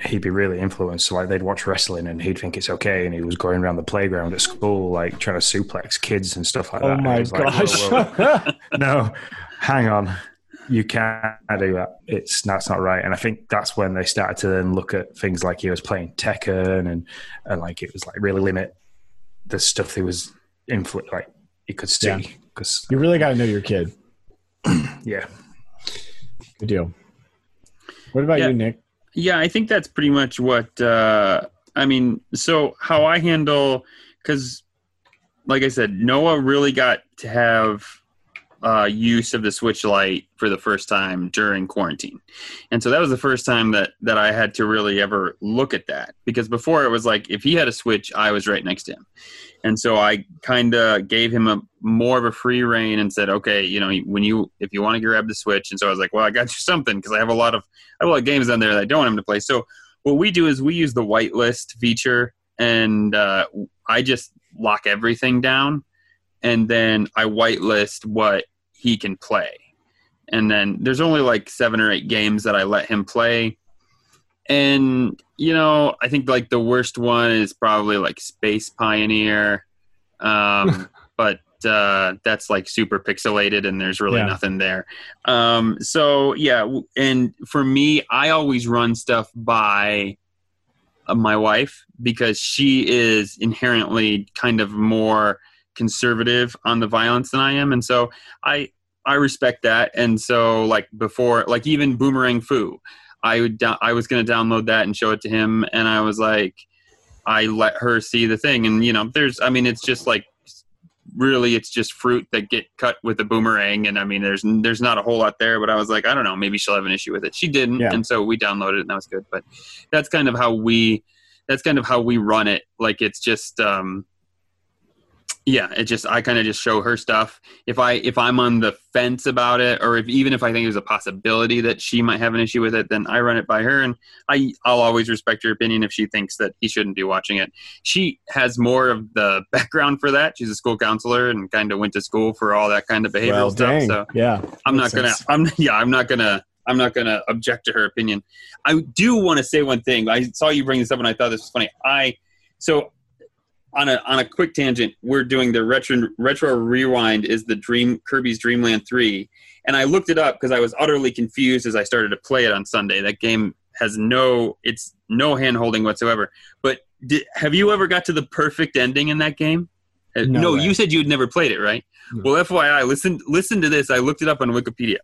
he'd be really influenced. So like they'd watch wrestling and he'd think it's okay, and he was going around the playground at school like trying to suplex kids and stuff like oh that. It my was like, whoa, whoa. *laughs* no, hang on, you can't do that. It's that's not right. And I think that's when they started to then look at things like he was playing Tekken and and like it was like really limit the stuff he was influ like he could Yeah. see because You really got to know your kid. *clears throat* yeah. Good deal. What about Yeah. you, Nick? Yeah, I think that's pretty much what uh, I mean. So how I handle because, like I said, Noah really got to have uh, use of the Switch Lite for the first time during quarantine, and so that was the first time that that I had to really ever look at that because before it was like if he had a Switch, I was right next to him, and so I kind of gave him a more of a free reign and said, okay, you know, when you if you want to grab the Switch, and so I was like, well, I got you *laughs* something because I have a lot of I have a lot of games on there that I don't want him to play. So what we do is we use the whitelist feature, and uh, I just lock everything down, and then I whitelist what he can play. And then there's only like seven or eight games that I let him play. And you know, I think like the worst one is probably like Space Pioneer, um, *laughs* but uh, that's like super pixelated and there's really Yeah. nothing there. Um, so yeah, and for me, I always run stuff by uh, my wife because she is inherently kind of more conservative on the violence than I am, and so I I respect that. And so like before, like even Boomerang Fu, I would do- I was going to download that and show it to him, and I was like, I let her see the thing, and you know, there's I mean, it's just like really it's just fruit that get cut with a boomerang and i mean there's there's not a whole lot there but i was like i don't know maybe she'll have an issue with it she didn't Yeah. and so we downloaded it and that was good but that's kind of how we that's kind of how we run it like it's just um yeah it just i kind of just show her stuff if i if i'm on the fence about it or if even if i think there's a possibility that she might have an issue with it then i run it by her and i i'll always respect her opinion if she thinks that he shouldn't be watching it she has more of the *laughs* background for that she's a school counselor and kind of went to school for all that kind of behavioral well, stuff dang. so yeah. I'm not gonna. sense. I'm *laughs* yeah. I'm not gonna. I'm not gonna object to her opinion. I do want to say one thing. I saw you bring this up, and I thought this was funny. I so on a on a quick tangent, we're doing the retro retro rewind is the Dream Kirby's Dream Land three, and I looked it up because I was utterly confused as I started to play it on Sunday. That game has no it's no hand holding whatsoever. But did, have you ever got to the perfect ending in that game? Uh, No no you said you had never played it, right? No. Well, FYI, listen listen to this. I looked it up on Wikipedia.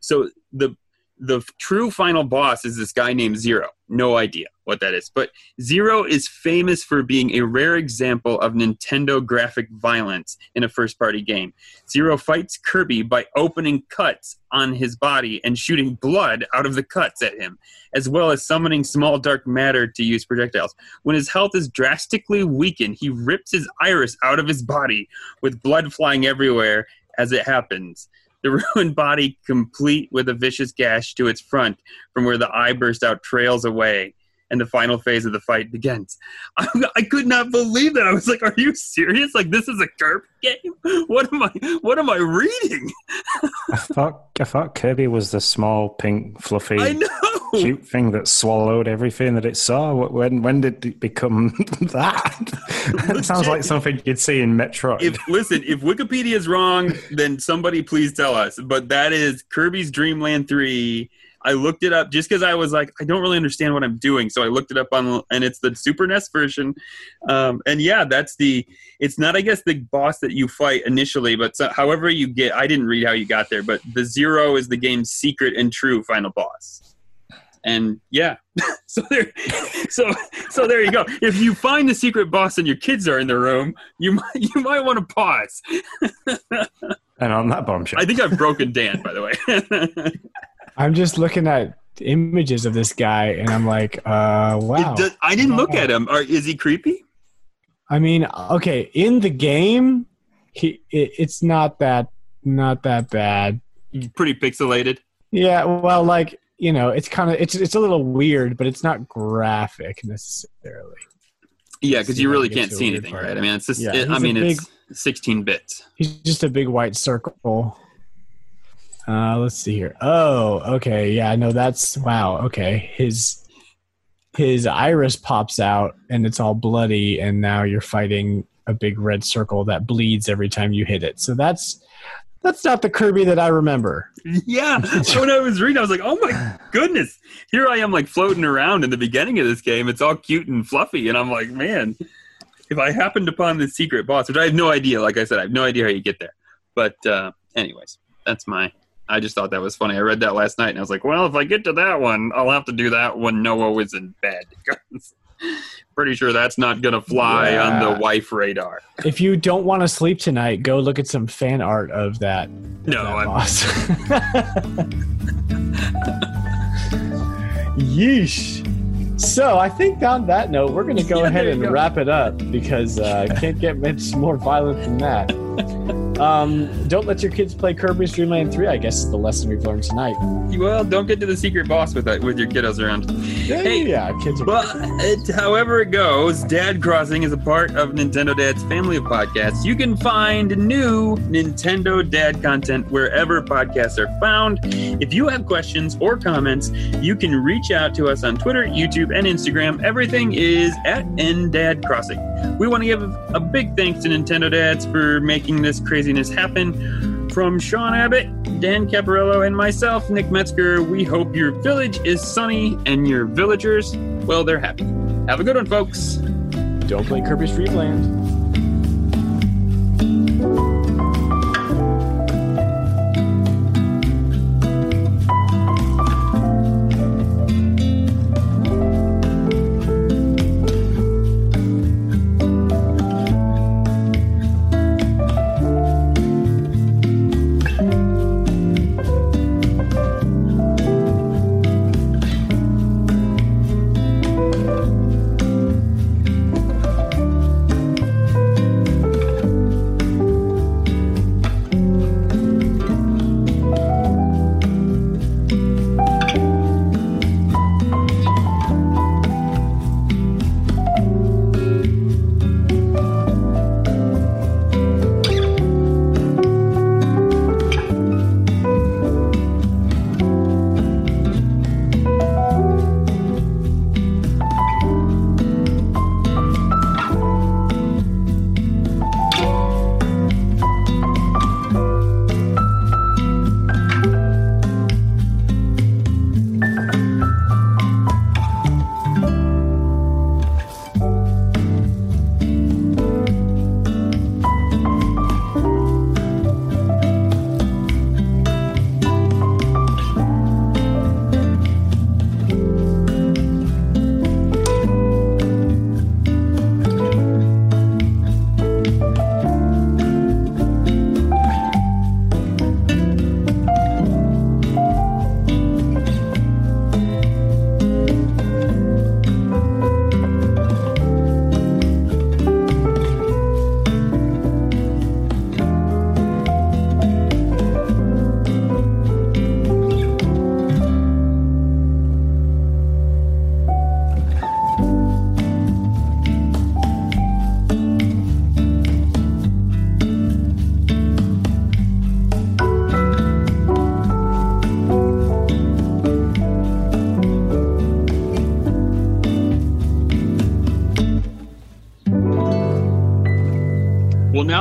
So the the true final boss is this guy named Zero. No idea what that is, but Zero is famous for being a rare example of Nintendo graphic violence in a first-party game. Zero fights Kirby by opening cuts on his body and shooting blood out of the cuts at him, as well as summoning small dark matter to use projectiles. When his health is drastically weakened, he rips his iris out of his body with blood flying everywhere as it happens. The *laughs* ruined body, complete with a vicious gash to its front from where the eye burst out, trails away, and the final phase of the fight begins. *laughs* I, I could not believe that. I was like, "Are you serious? Like this is a Kirby game? *laughs* What am I? What am I reading? *laughs* I thought I thought Kirby was the small pink fluffy I know." cute thing that swallowed everything that it saw. When when did it become that? that sounds like something you'd see in Metroid. if listen, if Wikipedia is wrong, then somebody please tell us. But that is Kirby's Dream Land 3. I looked it up just because I was like, I don't really understand what I'm doing. So I looked it up on, and it's the Super NES version. Um, and yeah, that's the. It's not, I guess, the boss that you fight initially, but so, however you get. I didn't read how you got there, but the zero is the game's secret and true final boss. And yeah, *laughs* so there, so so there you go. If you find the secret boss and your kids are in the room, you might you might want to pause. *laughs* and on that bombshell, I think I've broken Dan, by the way. *laughs* I'm just looking at images of this guy, and I'm like, uh, wow. Does- I didn't look at him. Are, is he creepy? I mean, okay, in the game, he it, it's not that not that bad. Pretty pixelated. Yeah, well, like you know, it's kind of it's it's a little weird, but it's not graphic necessarily. Yeah, because you really can't see anything, part. right? I mean, it's just. Yeah, it- I mean, big- it's 16 bits. He's just a big white circle. Uh, let's see here. Oh, okay. Yeah, no, that's wow. Okay, his his iris pops out and it's all bloody, and now you're fighting a big red circle that bleeds every time you hit it. So that's that's not the Kirby that I remember. *laughs* Yeah. when I was reading, I was like, oh my goodness. Here I am, like floating around in the beginning of this game. It's all cute and fluffy. And I'm like, man, if I happened upon this secret boss, which I have no idea, like I said, I have no idea how you get there. But, uh, anyways, that's my. I just thought that was funny. I read that last night and I was like, well, if I get to that one, I'll have to do that when Noah is in bed. *laughs* Pretty sure that's not going to fly on the wife radar. If you don't want to sleep tonight, go look at some fan art of that. No, that I'm, boss. *laughs* Yeesh. So I think on that note, we're going to go Yeah, ahead and go. wrap it up because uh, can't get much more violent than that. Um, don't let your kids play Kirby's Dream Land 3, I guess is the lesson we've learned tonight. well, don't get to the secret boss with that, with your kiddos around. Hey, yeah, kids are. But it, however it goes, Dad Crossing is a part of Nintendo Dad's family of podcasts. You can find new Nintendo Dad content wherever podcasts are found. If you have questions or comments, you can reach out to us on Twitter, YouTube, and Instagram. Everything is at NDad Crossing. We want to give a big thanks to Nintendo Dads for making this craziness happen. From Sean Abbott, Dan Caparello, and myself, Nick Metzger, we hope your village is sunny and your villagers, well, they're happy. Have a good one, folks. don't play Kirby's Dream Land.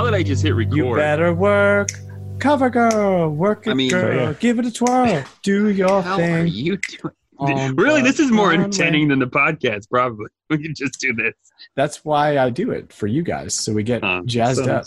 Now that I just hit record, You better work. Cover girl, work it, I mean- girl. Yeah. Give it a twirl. Do your how are thing. you doing? *laughs* really, this is more entertaining than the podcast. Probably *laughs* we could just do this. That's why I do it for you guys, so we get Huh. jazzed So- up.